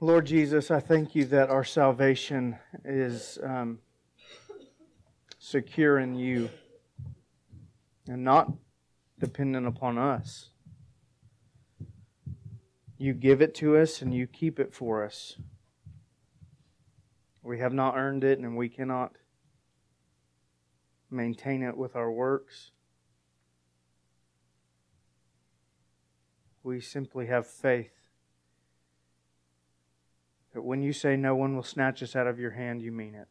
Lord Jesus, I thank you that our salvation is um, secure in you and not dependent upon us. You give it to us and you keep it for us. We have not earned it and we cannot maintain it with our works. We simply have faith that when you say no one will snatch us out of your hand, you mean it.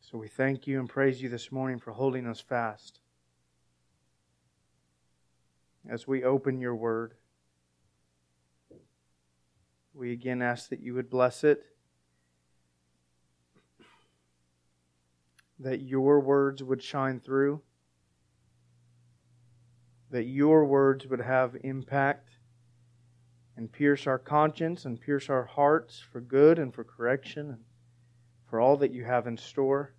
So we thank you and praise you this morning for holding us fast. As we open your word, we again ask that you would bless it, that your words would shine through that your words would have impact and pierce our conscience and pierce our hearts for good and for correction and for all that you have in store.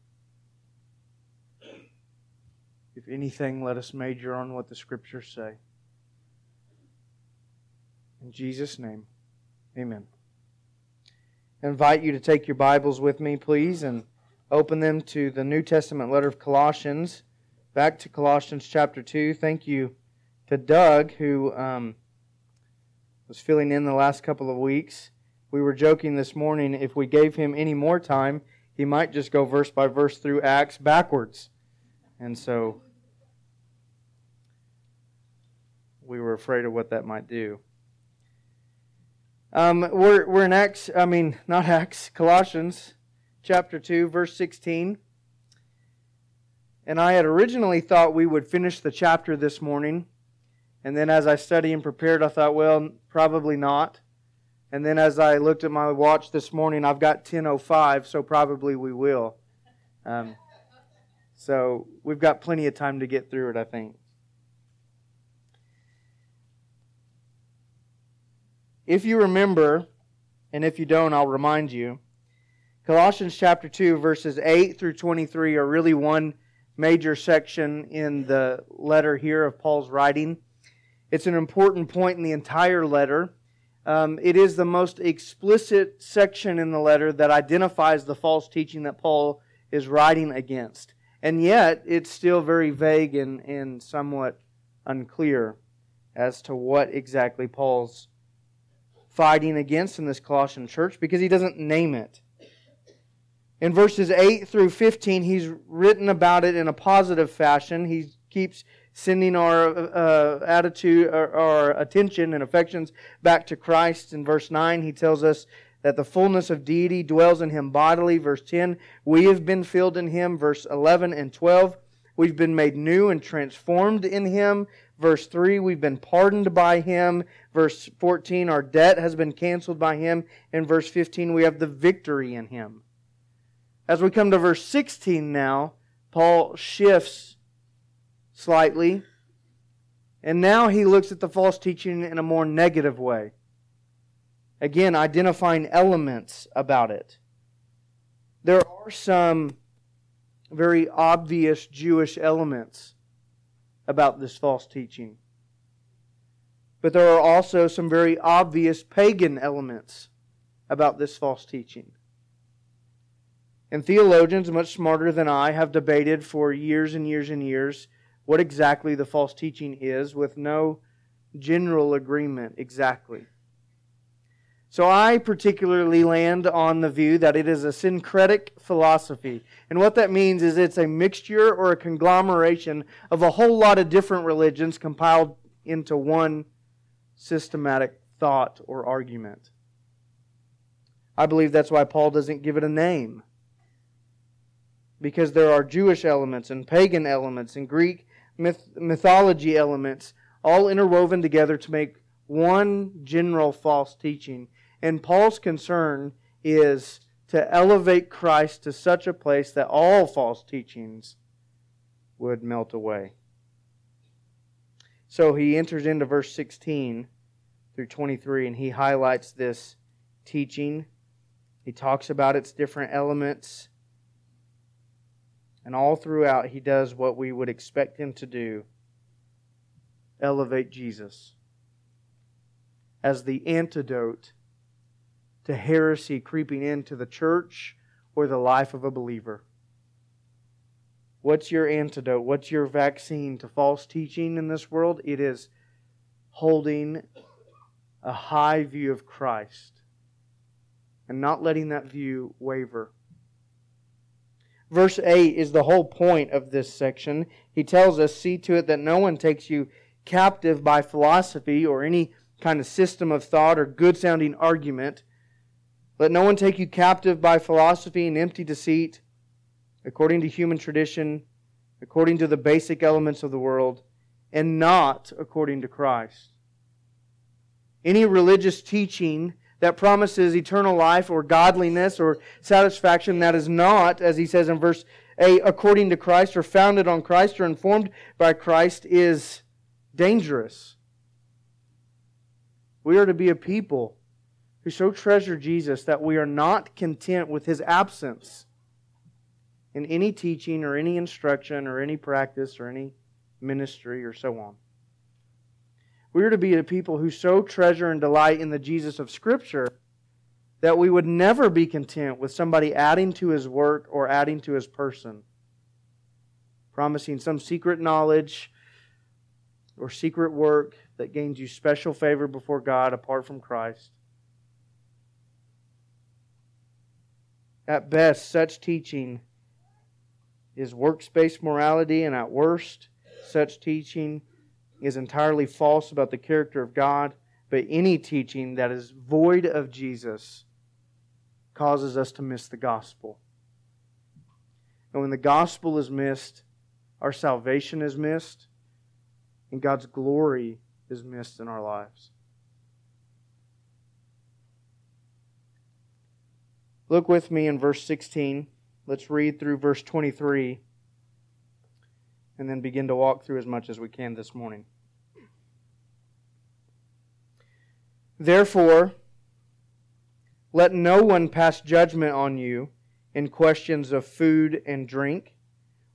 If anything, let us major on what the Scriptures say. In Jesus' name, amen. I invite you to take your Bibles with me, please, and open them to the New Testament letter of Colossians. Back to Colossians chapter 2. Thank you to Doug, who um, was filling in the last couple of weeks. We were joking this morning if we gave him any more time, he might just go verse by verse through Acts backwards. And so we were afraid of what that might do. Um, we're, we're in Acts, I mean, not Acts, Colossians chapter 2, verse 16. And I had originally thought we would finish the chapter this morning and then as I studied and prepared, I thought, well, probably not. And then as I looked at my watch this morning, I've got 10:05, so probably we will. Um, so we've got plenty of time to get through it, I think. If you remember, and if you don't, I'll remind you. Colossians chapter 2, verses 8 through 23 are really one major section in the letter here of Paul's writing. It's an important point in the entire letter. Um, it is the most explicit section in the letter that identifies the false teaching that Paul is writing against. And yet, it's still very vague and, and somewhat unclear as to what exactly Paul's fighting against in this Colossian church because he doesn't name it. In verses 8 through 15, he's written about it in a positive fashion. He keeps sending our uh, attitude, our, our attention and affections back to Christ. In verse 9, he tells us that the fullness of deity dwells in him bodily. Verse 10, we have been filled in him. Verse 11 and 12, we've been made new and transformed in him. Verse 3, we've been pardoned by him. Verse 14, our debt has been canceled by him. In verse 15, we have the victory in him. As we come to verse 16 now, Paul shifts slightly. And now he looks at the false teaching in a more negative way. Again, identifying elements about it. There are some very obvious Jewish elements about this false teaching. But there are also some very obvious pagan elements about this false teaching. And theologians, much smarter than I, have debated for years and years and years what exactly the false teaching is with no general agreement exactly. So I particularly land on the view that it is a syncretic philosophy. And what that means is it's a mixture or a conglomeration of a whole lot of different religions compiled into one systematic thought or argument. I believe that's why Paul doesn't give it a name. Because there are Jewish elements and pagan elements and Greek myth- mythology elements all interwoven together to make one general false teaching. And Paul's concern is to elevate Christ to such a place that all false teachings would melt away. So he enters into verse 16 through 23 and he highlights this teaching. He talks about its different elements and all throughout, he does what we would expect him to do elevate Jesus as the antidote to heresy creeping into the church or the life of a believer. What's your antidote? What's your vaccine to false teaching in this world? It is holding a high view of Christ and not letting that view waver. Verse 8 is the whole point of this section. He tells us, See to it that no one takes you captive by philosophy or any kind of system of thought or good sounding argument. Let no one take you captive by philosophy and empty deceit according to human tradition, according to the basic elements of the world, and not according to Christ. Any religious teaching that promises eternal life or godliness or satisfaction that is not, as he says in verse 8, according to Christ or founded on Christ or informed by Christ is dangerous. We are to be a people who so treasure Jesus that we are not content with his absence in any teaching or any instruction or any practice or any ministry or so on. We are to be a people who so treasure and delight in the Jesus of Scripture that we would never be content with somebody adding to his work or adding to his person, promising some secret knowledge or secret work that gains you special favor before God apart from Christ. At best, such teaching is works-based morality, and at worst, such teaching is entirely false about the character of God. But any teaching that is void of Jesus causes us to miss the gospel. And when the gospel is missed, our salvation is missed, and God's glory is missed in our lives. Look with me in verse 16. Let's read through verse 23 and then begin to walk through as much as we can this morning. Therefore, let no one pass judgment on you in questions of food and drink,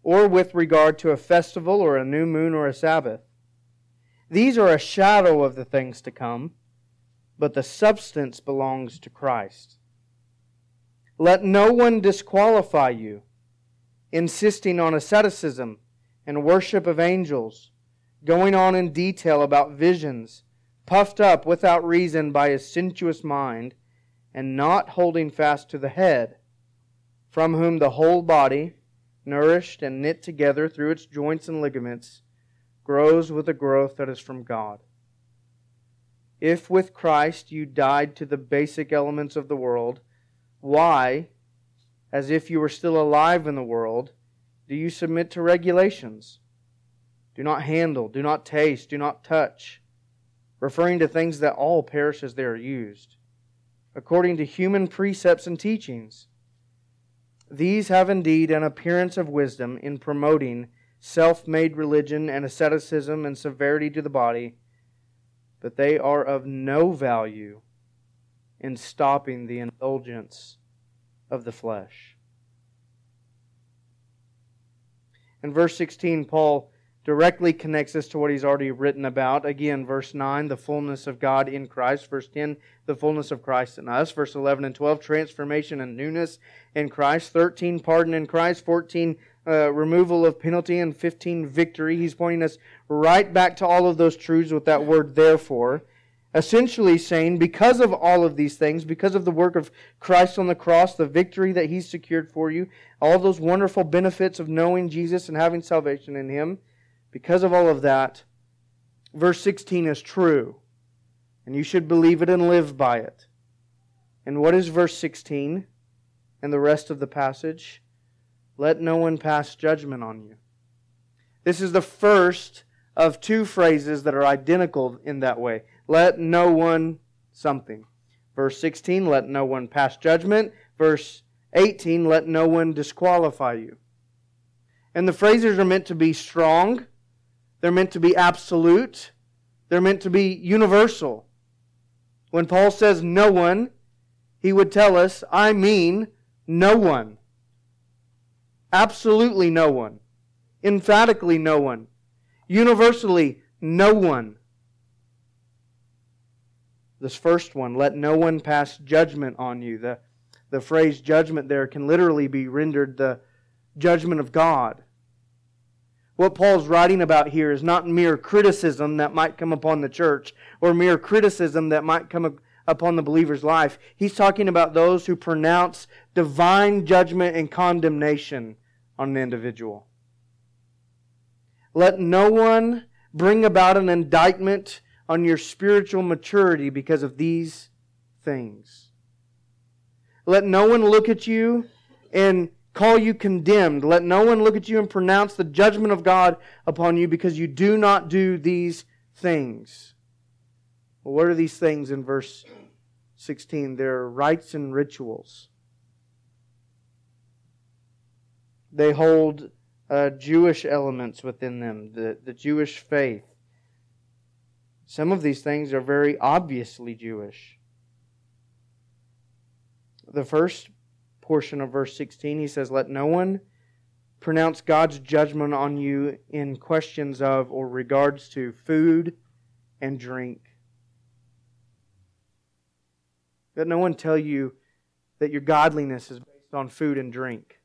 or with regard to a festival or a new moon or a Sabbath. These are a shadow of the things to come, but the substance belongs to Christ. Let no one disqualify you, insisting on asceticism and worship of angels, going on in detail about visions, puffed up without reason by a sensuous mind, and not holding fast to the head, from whom the whole body, nourished and knit together through its joints and ligaments, grows with a growth that is from God. If with Christ you died to the basic elements of the world, why, as if you were still alive in the world, do you submit to regulations? Do not handle, do not taste, do not touch, referring to things that all perish as they are used, according to human precepts and teachings. These have indeed an appearance of wisdom in promoting self made religion and asceticism and severity to the body, but they are of no value in stopping the indulgence of the flesh. In verse 16, Paul directly connects us to what he's already written about. Again, verse 9, the fullness of God in Christ. Verse 10, the fullness of Christ in us. Verse 11 and 12, transformation and newness in Christ. 13, pardon in Christ. 14, uh, removal of penalty. And 15, victory. He's pointing us right back to all of those truths with that word therefore essentially saying, because of all of these things, because of the work of Christ on the cross, the victory that He's secured for you, all those wonderful benefits of knowing Jesus and having salvation in Him, because of all of that, verse 16 is true. And you should believe it and live by it. And what is verse 16 and the rest of the passage? Let no one pass judgment on you. This is the first of two phrases that are identical in that way. Let no one something. Verse 16, let no one pass judgment. Verse 18, let no one disqualify you. And the phrases are meant to be strong, they're meant to be absolute, they're meant to be universal. When Paul says no one, he would tell us, I mean no one. Absolutely no one. Emphatically no one. Universally no one. This first one, let no one pass judgment on you. The, the phrase judgment there can literally be rendered the judgment of God. What Paul's writing about here is not mere criticism that might come upon the church or mere criticism that might come upon the believer's life. He's talking about those who pronounce divine judgment and condemnation on an individual. Let no one bring about an indictment on your spiritual maturity because of these things. Let no one look at you and call you condemned. Let no one look at you and pronounce the judgment of God upon you because you do not do these things. Well, what are these things in verse 16? They're rites and rituals. They hold uh, Jewish elements within them, the, the Jewish faith. Some of these things are very obviously Jewish. The first portion of verse 16, he says, Let no one pronounce God's judgment on you in questions of or regards to food and drink. Let no one tell you that your godliness is based on food and drink.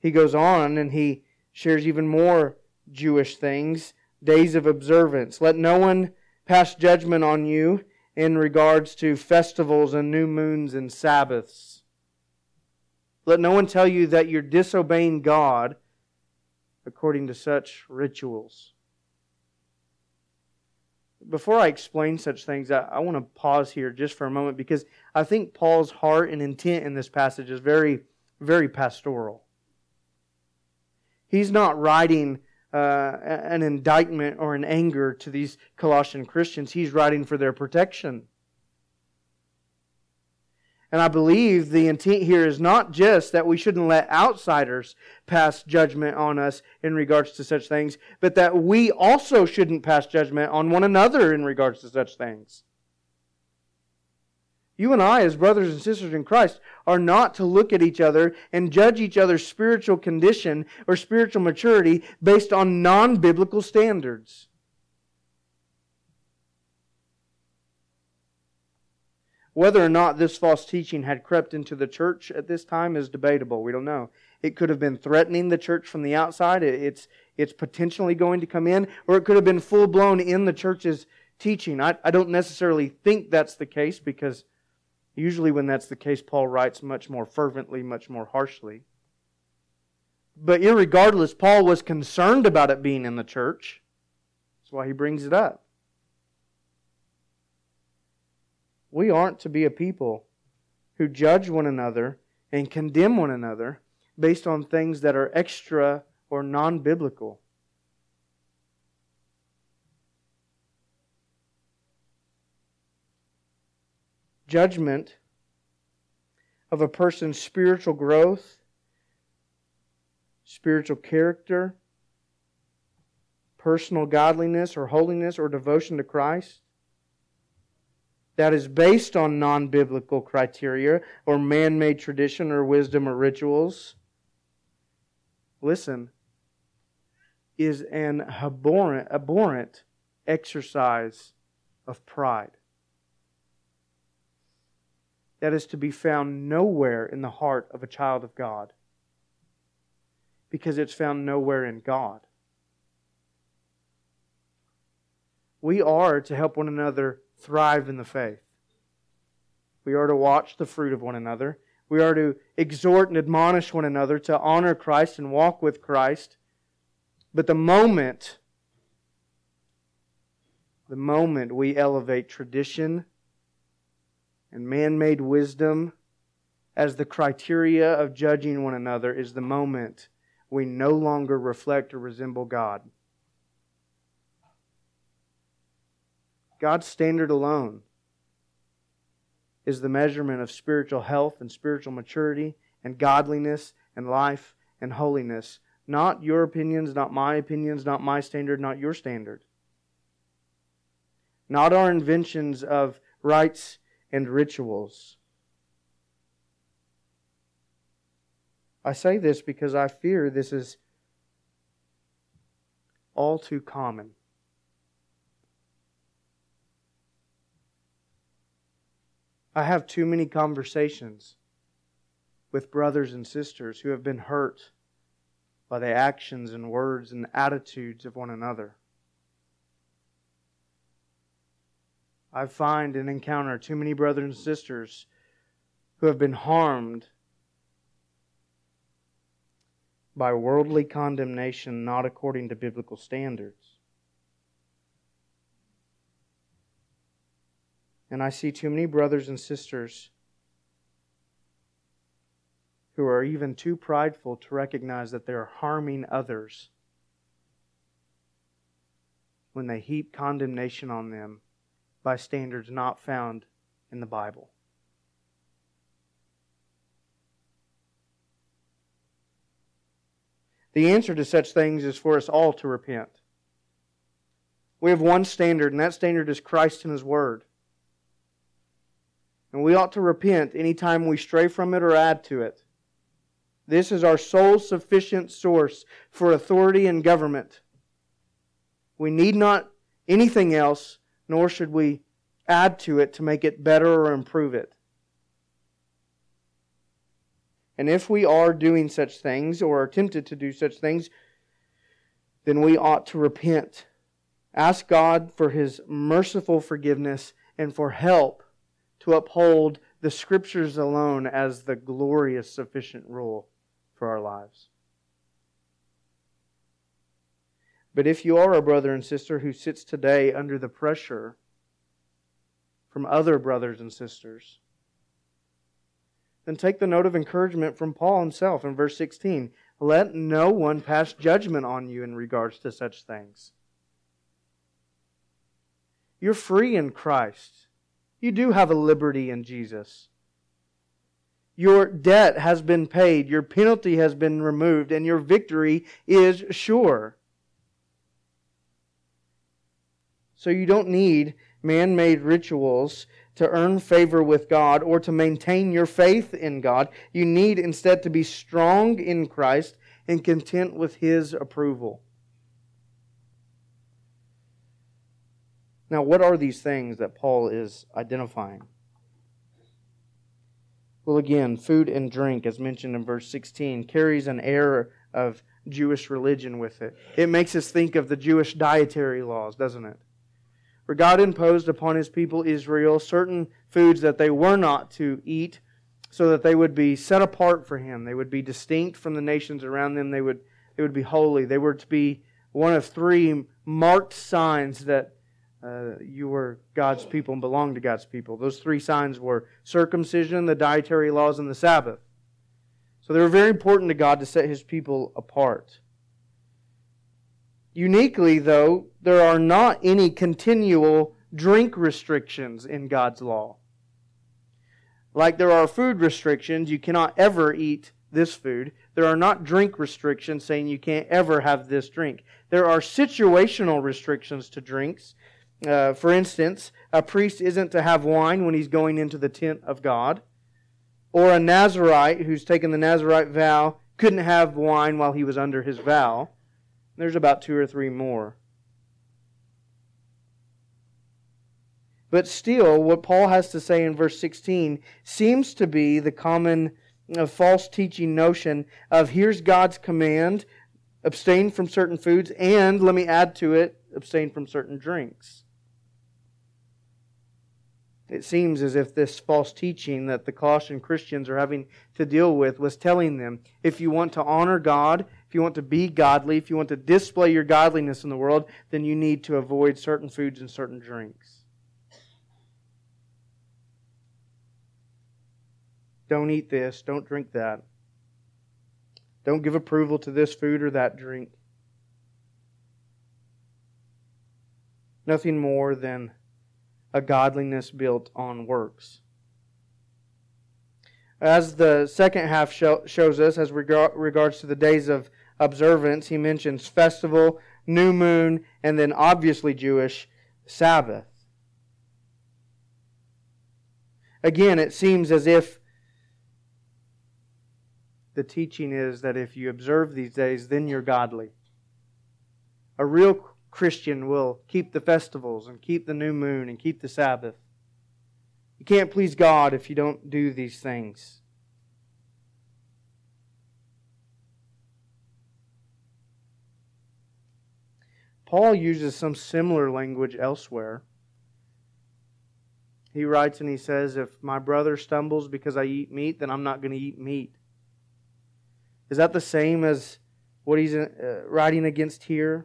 He goes on and he shares even more Jewish things, days of observance. Let no one pass judgment on you in regards to festivals and new moons and Sabbaths. Let no one tell you that you're disobeying God according to such rituals. Before I explain such things, I, I want to pause here just for a moment because I think Paul's heart and intent in this passage is very, very pastoral. He's not writing uh, an indictment or an anger to these Colossian Christians. He's writing for their protection. And I believe the intent here is not just that we shouldn't let outsiders pass judgment on us in regards to such things, but that we also shouldn't pass judgment on one another in regards to such things. You and I, as brothers and sisters in Christ, are not to look at each other and judge each other's spiritual condition or spiritual maturity based on non biblical standards. Whether or not this false teaching had crept into the church at this time is debatable. We don't know. It could have been threatening the church from the outside. It's, it's potentially going to come in, or it could have been full blown in the church's teaching. I, I don't necessarily think that's the case because Usually, when that's the case, Paul writes much more fervently, much more harshly. But irregardless, Paul was concerned about it being in the church. That's why he brings it up. We aren't to be a people who judge one another and condemn one another based on things that are extra or non biblical. Judgment of a person's spiritual growth, spiritual character, personal godliness or holiness or devotion to Christ that is based on non biblical criteria or man made tradition or wisdom or rituals, listen, is an abhorrent, abhorrent exercise of pride that is to be found nowhere in the heart of a child of God because it's found nowhere in God. We are to help one another thrive in the faith. We are to watch the fruit of one another. We are to exhort and admonish one another to honor Christ and walk with Christ. But the moment, the moment we elevate tradition and man made wisdom as the criteria of judging one another is the moment we no longer reflect or resemble God. God's standard alone is the measurement of spiritual health and spiritual maturity and godliness and life and holiness. Not your opinions, not my opinions, not my standard, not your standard. Not our inventions of rites and rituals. I say this because I fear this is all too common. I have too many conversations with brothers and sisters who have been hurt by the actions and words and attitudes of one another. I find and encounter too many brothers and sisters who have been harmed by worldly condemnation not according to biblical standards. And I see too many brothers and sisters who are even too prideful to recognize that they're harming others when they heap condemnation on them by standards not found in the Bible. The answer to such things is for us all to repent. We have one standard, and that standard is Christ and His Word. And we ought to repent anytime we stray from it or add to it. This is our sole sufficient source for authority and government. We need not anything else, nor should we add to it to make it better or improve it. And if we are doing such things or are tempted to do such things, then we ought to repent. Ask God for His merciful forgiveness and for help to uphold the Scriptures alone as the glorious, sufficient rule for our lives. But if you are a brother and sister who sits today under the pressure from other brothers and sisters, then take the note of encouragement from Paul himself in verse 16. Let no one pass judgment on you in regards to such things. You're free in Christ. You do have a liberty in Jesus. Your debt has been paid, your penalty has been removed, and your victory is sure. So you don't need man made rituals to earn favor with God or to maintain your faith in God. You need instead to be strong in Christ and content with His approval. Now, what are these things that Paul is identifying? Well, again, food and drink, as mentioned in verse 16, carries an air of Jewish religion with it. It makes us think of the Jewish dietary laws, doesn't it? Where God imposed upon his people Israel certain foods that they were not to eat so that they would be set apart for him. They would be distinct from the nations around them. They would, they would be holy. They were to be one of three marked signs that uh, you were God's people and belonged to God's people. Those three signs were circumcision, the dietary laws, and the Sabbath. So they were very important to God to set his people apart. Uniquely, though, there are not any continual drink restrictions in God's law. Like there are food restrictions, you cannot ever eat this food. There are not drink restrictions saying you can't ever have this drink. There are situational restrictions to drinks uh, for instance, a priest isn't to have wine when he's going into the tent of God, or a Nazarite who's taken the Nazarite vow couldn't have wine while he was under his vow. There's about two or three more. But still, what Paul has to say in verse 16 seems to be the common uh, false teaching notion of here's God's command abstain from certain foods, and let me add to it, abstain from certain drinks. It seems as if this false teaching that the Colossian Christians are having to deal with was telling them if you want to honor God, if you want to be godly, if you want to display your godliness in the world, then you need to avoid certain foods and certain drinks. Don't eat this, don't drink that. Don't give approval to this food or that drink. Nothing more than a godliness built on works. As the second half shows us, as regards to the days of observance, he mentions festival, new moon, and then obviously Jewish Sabbath. Again, it seems as if the teaching is that if you observe these days, then you're godly. A real Christian will keep the festivals and keep the new moon and keep the Sabbath. You can't please God if you don't do these things. Paul uses some similar language elsewhere. He writes and he says, If my brother stumbles because I eat meat, then I'm not going to eat meat. Is that the same as what he's uh, writing against here?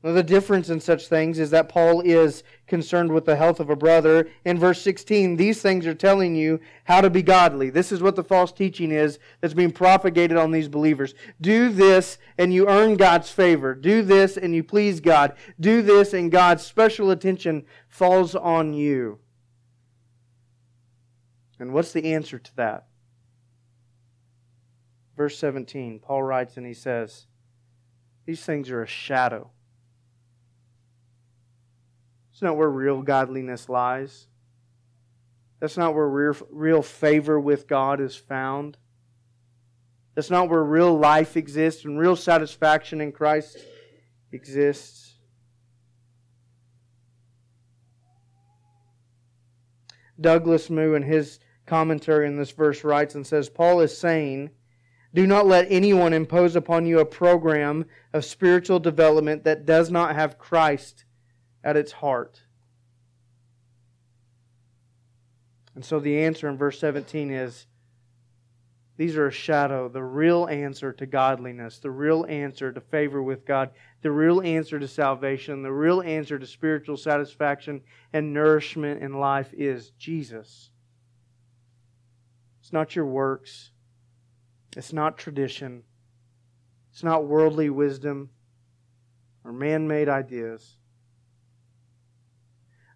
Now, the difference in such things is that Paul is concerned with the health of a brother. In verse 16, these things are telling you how to be godly. This is what the false teaching is that's being propagated on these believers. Do this and you earn God's favor. Do this and you please God. Do this and God's special attention falls on you. And what's the answer to that? Verse 17, Paul writes and he says, These things are a shadow that's not where real godliness lies. That's not where real, favor with God is found. That's not where real life exists and real satisfaction in Christ exists. Douglas Moo, in his commentary on this verse, writes and says Paul is saying, Do not let anyone impose upon you a program of spiritual development that does not have Christ at its heart. And so the answer in verse 17 is these are a shadow. The real answer to godliness, the real answer to favor with God, the real answer to salvation, the real answer to spiritual satisfaction and nourishment in life is Jesus. It's not your works, it's not tradition, it's not worldly wisdom or man made ideas.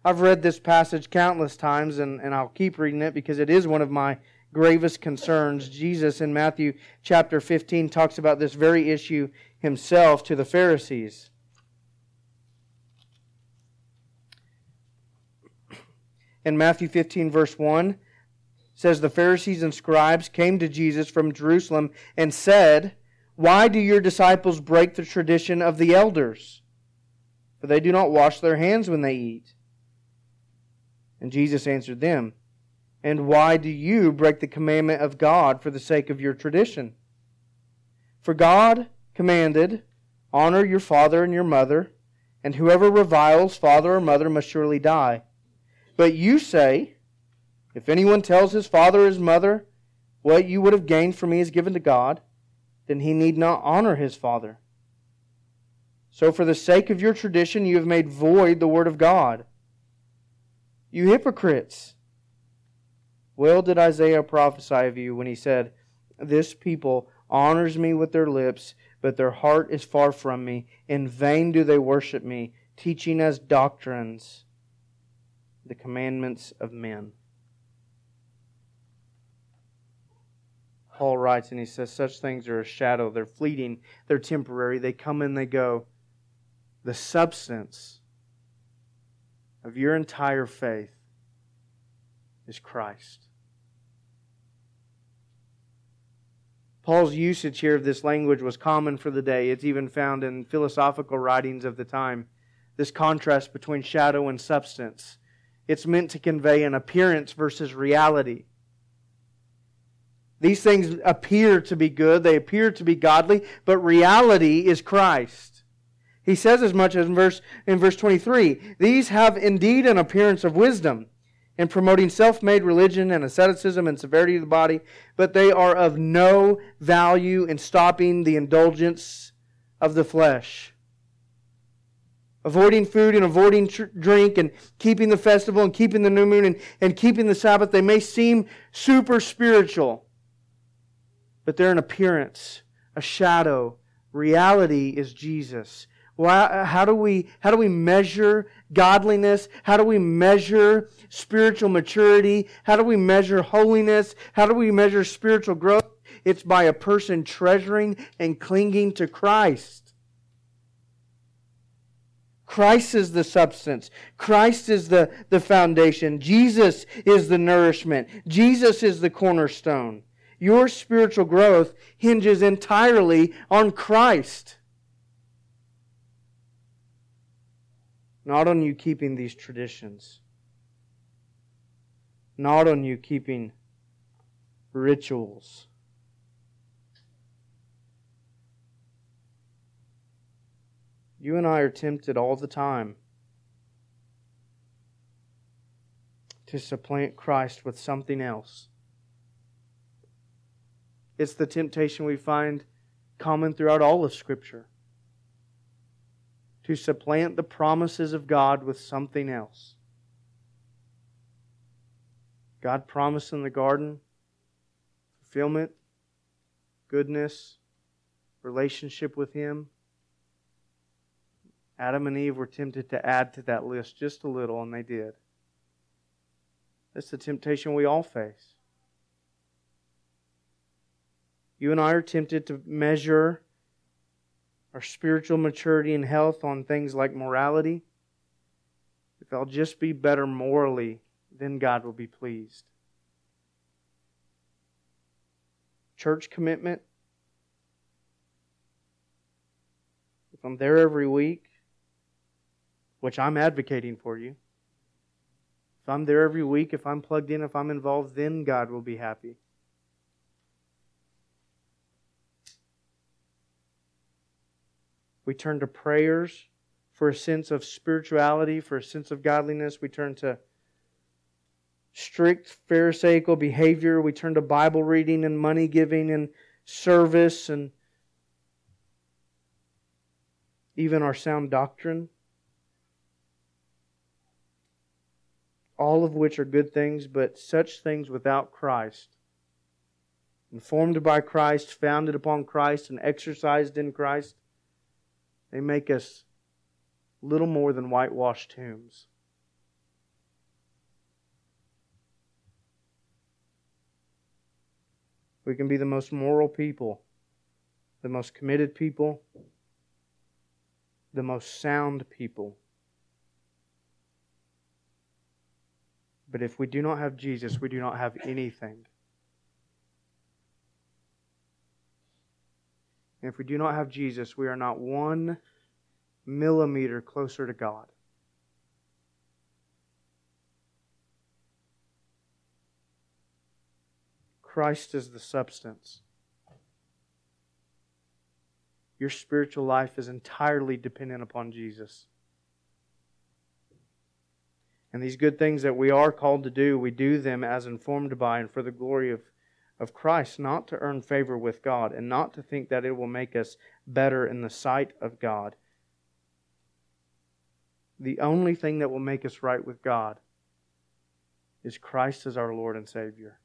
I've read this passage countless times, and, and I'll keep reading it because it is one of my gravest concerns. Jesus in Matthew chapter 15 talks about this very issue himself to the Pharisees. In Matthew 15, verse 1, says, The Pharisees and scribes came to Jesus from Jerusalem and said, Why do your disciples break the tradition of the elders? For they do not wash their hands when they eat. And Jesus answered them, And why do you break the commandment of God for the sake of your tradition? For God commanded, Honor your father and your mother, and whoever reviles father or mother must surely die. But you say, If anyone tells his father or his mother, What you would have gained from me is given to God, then he need not honor his father. So for the sake of your tradition you have made void the word of God. You hypocrites! Well did Isaiah prophesy of you when he said, This people honors me with their lips, but their heart is far from me. In vain do they worship me, teaching as doctrines the commandments of men. Paul writes and he says, Such things are a shadow. They're fleeting, they're temporary, they come and they go. The substance of your entire faith is Christ. Paul's usage here of this language was common for the day. It's even found in philosophical writings of the time. This contrast between shadow and substance. It's meant to convey an appearance versus reality. These things appear to be good, they appear to be godly, but reality is Christ. He says as much as in verse, in verse 23 These have indeed an appearance of wisdom in promoting self made religion and asceticism and severity of the body, but they are of no value in stopping the indulgence of the flesh. Avoiding food and avoiding tr- drink and keeping the festival and keeping the new moon and, and keeping the Sabbath, they may seem super spiritual, but they're an appearance, a shadow. Reality is Jesus. Well, how do we how do we measure godliness? How do we measure spiritual maturity? How do we measure holiness? How do we measure spiritual growth? It's by a person treasuring and clinging to Christ. Christ is the substance. Christ is the, the foundation. Jesus is the nourishment. Jesus is the cornerstone. Your spiritual growth hinges entirely on Christ. Not on you keeping these traditions. not on you keeping rituals. You and I are tempted all the time to supplant Christ with something else. It's the temptation we find common throughout all of Scripture to supplant the promises of God with something else. God promised in the garden fulfillment, goodness, relationship with Him. Adam and Eve were tempted to add to that list just a little, and they did. That's the temptation we all face. You and I are tempted to measure our spiritual maturity and health on things like morality. If I'll just be better morally, then God will be pleased. Church commitment. If I'm there every week, which I'm advocating for you, if I'm there every week, if I'm plugged in, if I'm involved, then God will be happy. We turn to prayers for a sense of spirituality, for a sense of godliness. We turn to strict Pharisaical behavior. We turn to Bible reading and money giving and service and even our sound doctrine. All of which are good things, but such things without Christ, informed by Christ, founded upon Christ, and exercised in Christ, they make us little more than whitewashed tombs. We can be the most moral people, the most committed people, the most sound people. But if we do not have Jesus, we do not have anything. And if we do not have Jesus, we are not one millimeter closer to God. Christ is the substance. Your spiritual life is entirely dependent upon Jesus. And these good things that we are called to do, we do them as informed by and for the glory of of Christ, not to earn favor with God and not to think that it will make us better in the sight of God. The only thing that will make us right with God is Christ as our Lord and Savior.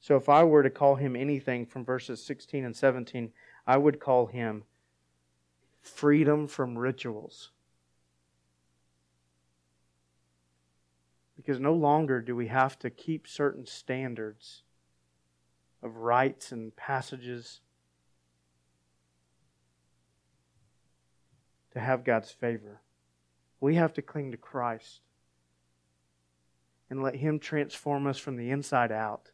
So if I were to call him anything from verses 16 and 17, I would call him freedom from rituals. Because no longer do we have to keep certain standards of rites and passages to have God's favor. We have to cling to Christ and let Him transform us from the inside out.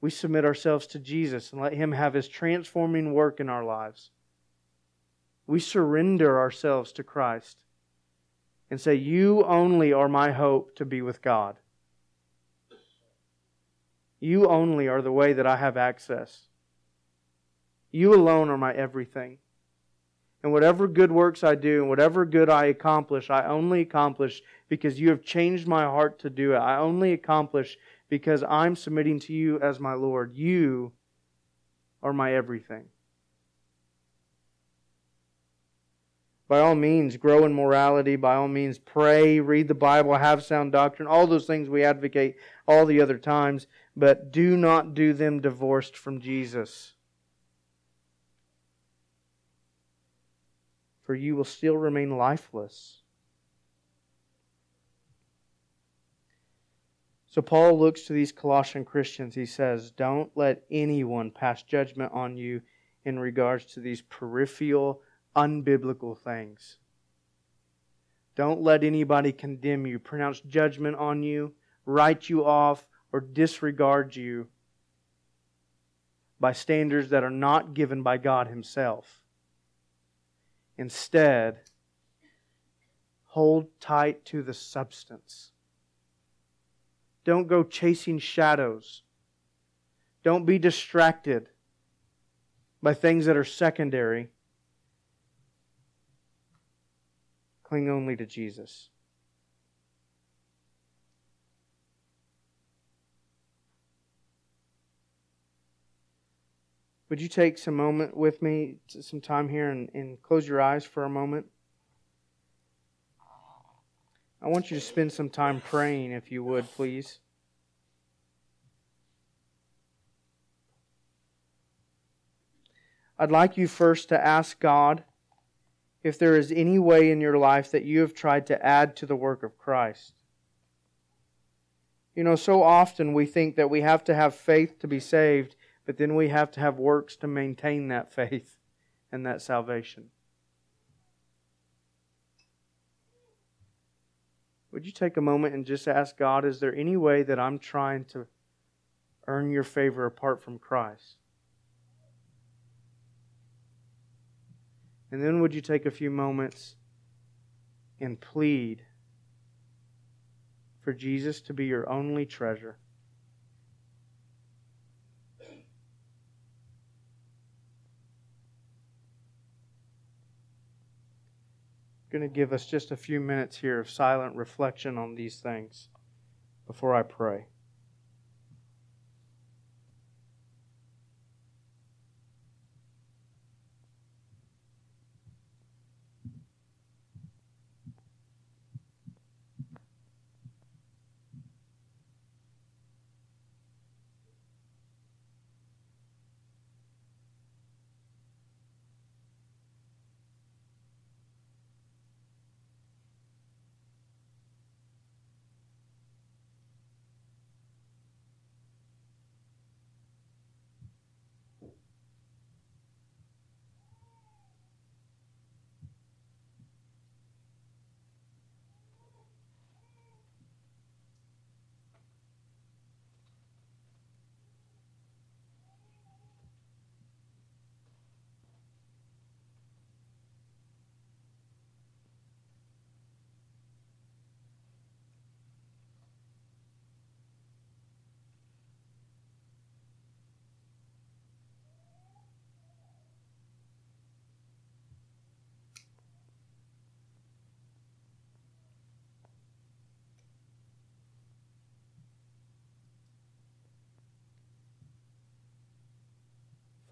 We submit ourselves to Jesus and let Him have His transforming work in our lives. We surrender ourselves to Christ and say, You only are my hope to be with God. You only are the way that I have access. You alone are my everything. And whatever good works I do and whatever good I accomplish, I only accomplish because you have changed my heart to do it. I only accomplish because I'm submitting to you as my Lord. You are my everything. By all means, grow in morality. By all means, pray, read the Bible, have sound doctrine. All those things we advocate all the other times. But do not do them divorced from Jesus. For you will still remain lifeless. So Paul looks to these Colossian Christians. He says, Don't let anyone pass judgment on you in regards to these peripheral unbiblical things. Don't let anybody condemn you, pronounce judgment on you, write you off, or disregard you by standards that are not given by God Himself. Instead, hold tight to the substance. Don't go chasing shadows. Don't be distracted by things that are secondary. Cling only to Jesus. Would you take some moment with me, some time here, and, and close your eyes for a moment? I want you to spend some time praying, if you would, please. I'd like you first to ask God if there is any way in your life that you have tried to add to the work of Christ. You know, so often we think that we have to have faith to be saved, but then we have to have works to maintain that faith and that salvation. Would you take a moment and just ask God, is there any way that I'm trying to earn your favor apart from Christ? And then would you take a few moments and plead for Jesus to be your only treasure? going to give us just a few minutes here of silent reflection on these things before I pray.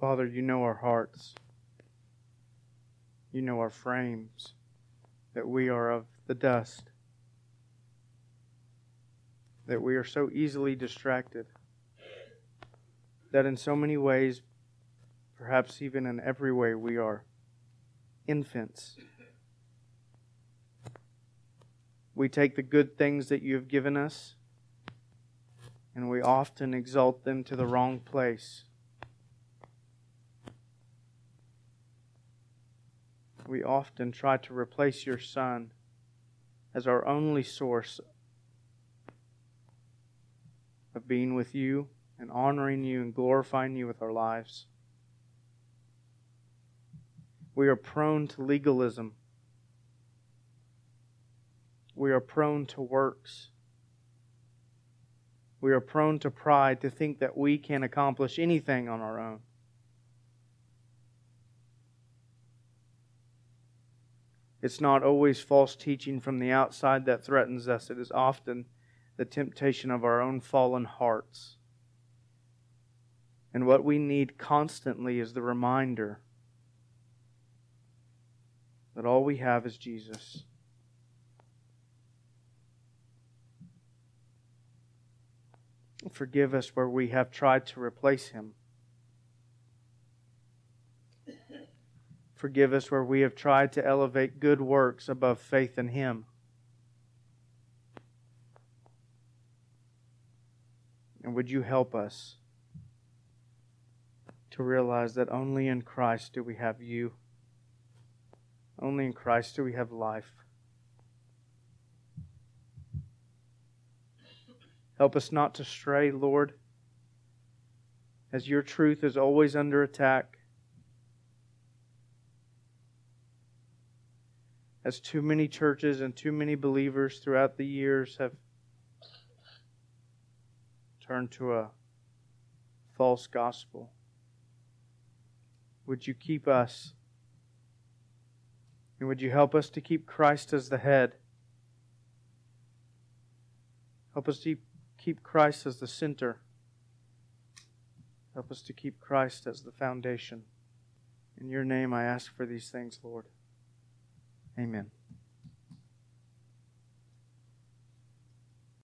Father, you know our hearts. You know our frames, that we are of the dust, that we are so easily distracted, that in so many ways, perhaps even in every way, we are infants. We take the good things that you have given us and we often exalt them to the wrong place. We often try to replace your Son as our only source of being with you and honoring you and glorifying you with our lives. We are prone to legalism. We are prone to works. We are prone to pride to think that we can accomplish anything on our own. It's not always false teaching from the outside that threatens us, it is often the temptation of our own fallen hearts. And what we need constantly is the reminder that all we have is Jesus. Forgive us where we have tried to replace him. Forgive us where we have tried to elevate good works above faith in Him. And would you help us to realize that only in Christ do we have you? Only in Christ do we have life. Help us not to stray, Lord, as your truth is always under attack. As too many churches and too many believers throughout the years have turned to a false gospel. Would you keep us? And would you help us to keep Christ as the head? Help us to keep Christ as the center. Help us to keep Christ as the foundation. In your name I ask for these things, Lord. Amen.